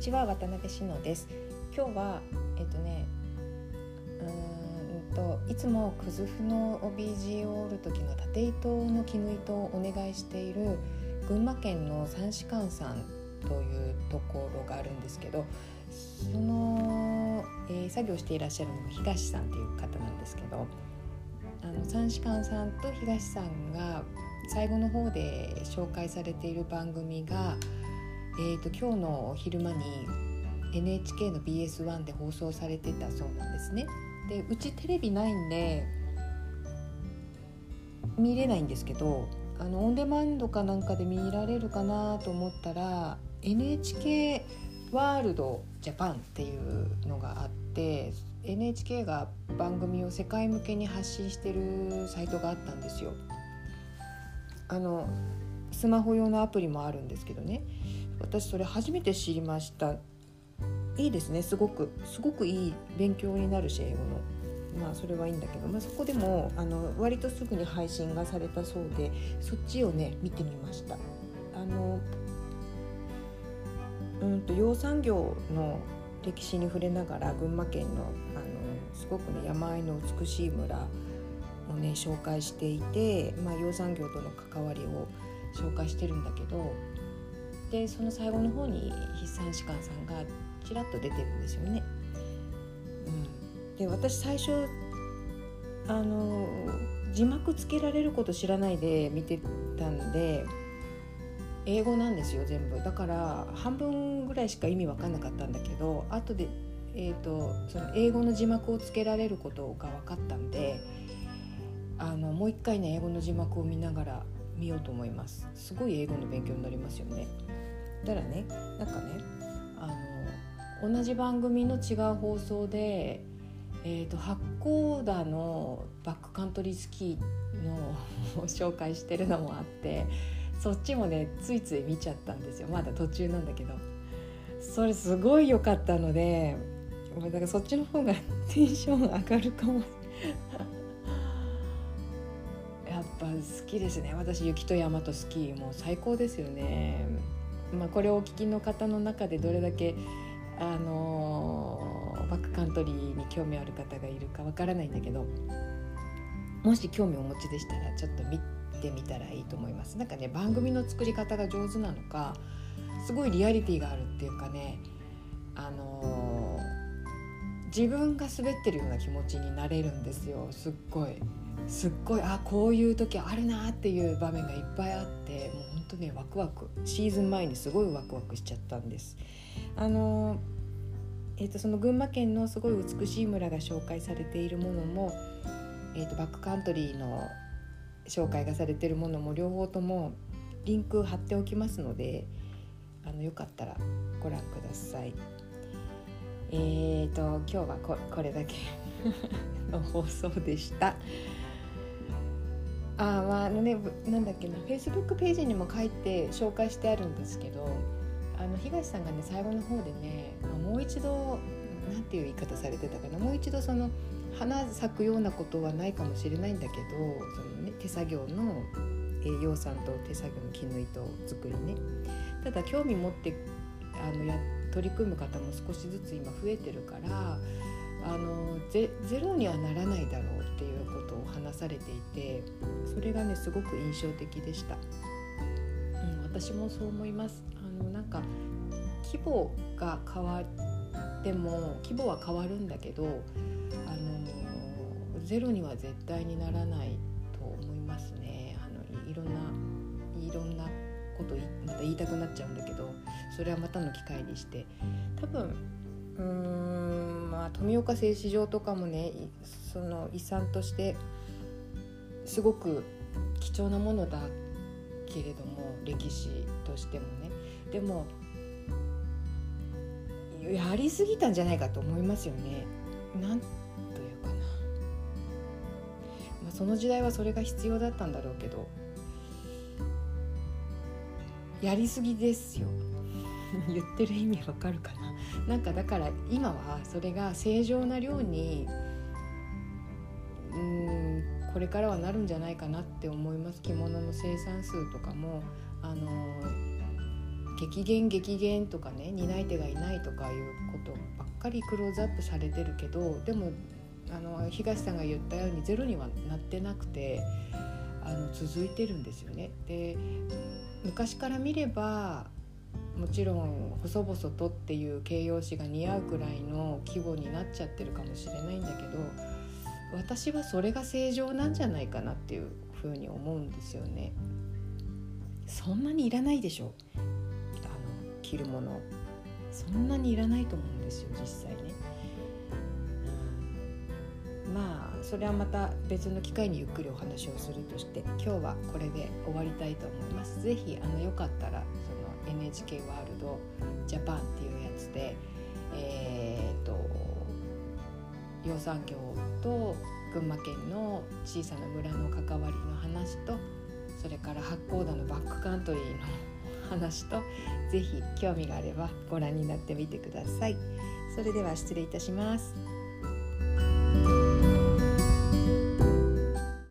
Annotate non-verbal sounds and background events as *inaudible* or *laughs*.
ちは渡辺志乃です。今日はえっとねうんといつもクズフの帯地を折る時の縦糸の絹糸をお願いしている群馬県の三士館さんというところがあるんですけどその、えー、作業していらっしゃるのが東さんっていう方なんですけどあの三士館さんと東さんが最後の方で紹介されている番組が、えーと、今日の昼間に NHK の BS1 で放送されてたそうなんですね。でうちテレビないんで見れないんですけどあのオンデマンドかなんかで見られるかなと思ったら NHK ワールドジャパンっていうのがあって NHK が番組を世界向けに発信してるサイトがあったんですよ。あのスマホ用のアプリもあるんですけどね私それ初めて知りました。いいですね。すごく。すごくいい勉強になるし英語の。まあそれはいいんだけど、まあ、そこでもあの割とすぐに配信がされたそうでそっちをね見てみました。あのうんと養蚕業の歴史に触れながら群馬県のあのすごくね山あいの美しい村をね紹介していて、まあ、養蚕業との関わりを紹介してるんだけどでその最後の方に筆算士官さんがちらっと出てるんですよね。うん、で私最初あの字幕つけられること知らないで見てたんで英語なんですよ全部だから半分ぐらいしか意味分かんなかったんだけど後で、えーと、その英語の字幕をつけられることが分かったんであのもう一回ね英語の字幕を見ながら見ようと思います。すごい英語の勉強になりますよね。だからねなんかねあの同じ番組の違う放送でえーと、八甲田のバックカントリースキーの *laughs* 紹介してるのもあってそっちもねついつい見ちゃったんですよ。まだ途中なんだけど。それすごい良かったのでだからそっちの方が *laughs* テンション上がるかも。ぱ好きですね。私雪と山とスキーもう最高ですよね。まあこれをお聞きの方の中でどれだけあのバックカントリーに興味ある方がいるかわからないんだけどもし興味をお持ちでしたらちょっと見てみたらいいと思います。なんかね番組の作り方が上手なのかすごいリアリティがあるっていうかねあのー、自分が滑ってるような気持ちになれるんですよ。すっごい。すっごいあこういう時あるなっていう場面がいっぱいあってもうほんとねワクワク。シーズン前にすごいワクワクしちゃったんです。あのえーと、その群馬県のすごい美しい村が紹介されているものも、えーとバックカントリーの紹介がされてるものも両方ともリンク貼っておきますのであのよかったらご覧ください。えーと今日はここれだけ。*laughs* の放送でした。あまああのねなんだっけな。Facebook ページにも書いて紹介してあるんですけどあの東さんがね最後の方でね、まあ、もう一度なんていう言い方されてたかな。もう一度その花咲くようなことはないかもしれないんだけどその、ね、手作業の栄養さんと手作業の絹糸作りね。ただ興味持ってあのや取り組む方も少しずつ今増えてるからあのゼロにはならないだろうっていうことを話されていてそれがねすごく印象的でした、うん、私もそう思います。あのなんか規模が変わっても規模は変わるんだけどあのゼロには絶対にならないと思いますね。あのいろんないろんなことまた言いたくなっちゃうんだけどそれはまたの機会にして。多分うーんまあ富岡製糸場とかもねその遺産としてすごく貴重なものだけれども歴史としてもね。でもやりすぎたんじゃないかと思いますよね。なんというかな、その時代はそれが必要だったんだろうけど。やりすぎですよ。*laughs* 言ってる意味わかるかな？なんかだから今はそれが正常な量にうんこれからはなるんじゃないかなって思います。着物の生産数とかもあの激減激減とかね担い手がいないとかいうことばっかりクローズアップされてるけどでもあの東さんが言ったようにゼロにはなってなくてあの続いてるんですよね。で昔から見ればもちろん細々とっていう形容詞が似合うくらいの規模になっちゃってるかもしれないんだけど私はそれが正常なんじゃないかなっていうふうに思うんですよね。そんなにいらないでしょあの着るものそんなにいらないと思うんですよ実際ね。それはまた別の機会にゆっくりお話をするとして今日はこれで終わりたいと思います。ぜひあのよかったらその NHK ワールドジャパンっていうやつでえー、っと養蚕業と群馬県の小さな村の関わりの話とそれから八甲田のバックカントリーの話とぜひ興味があればご覧になってみてください。それでは失礼いたします。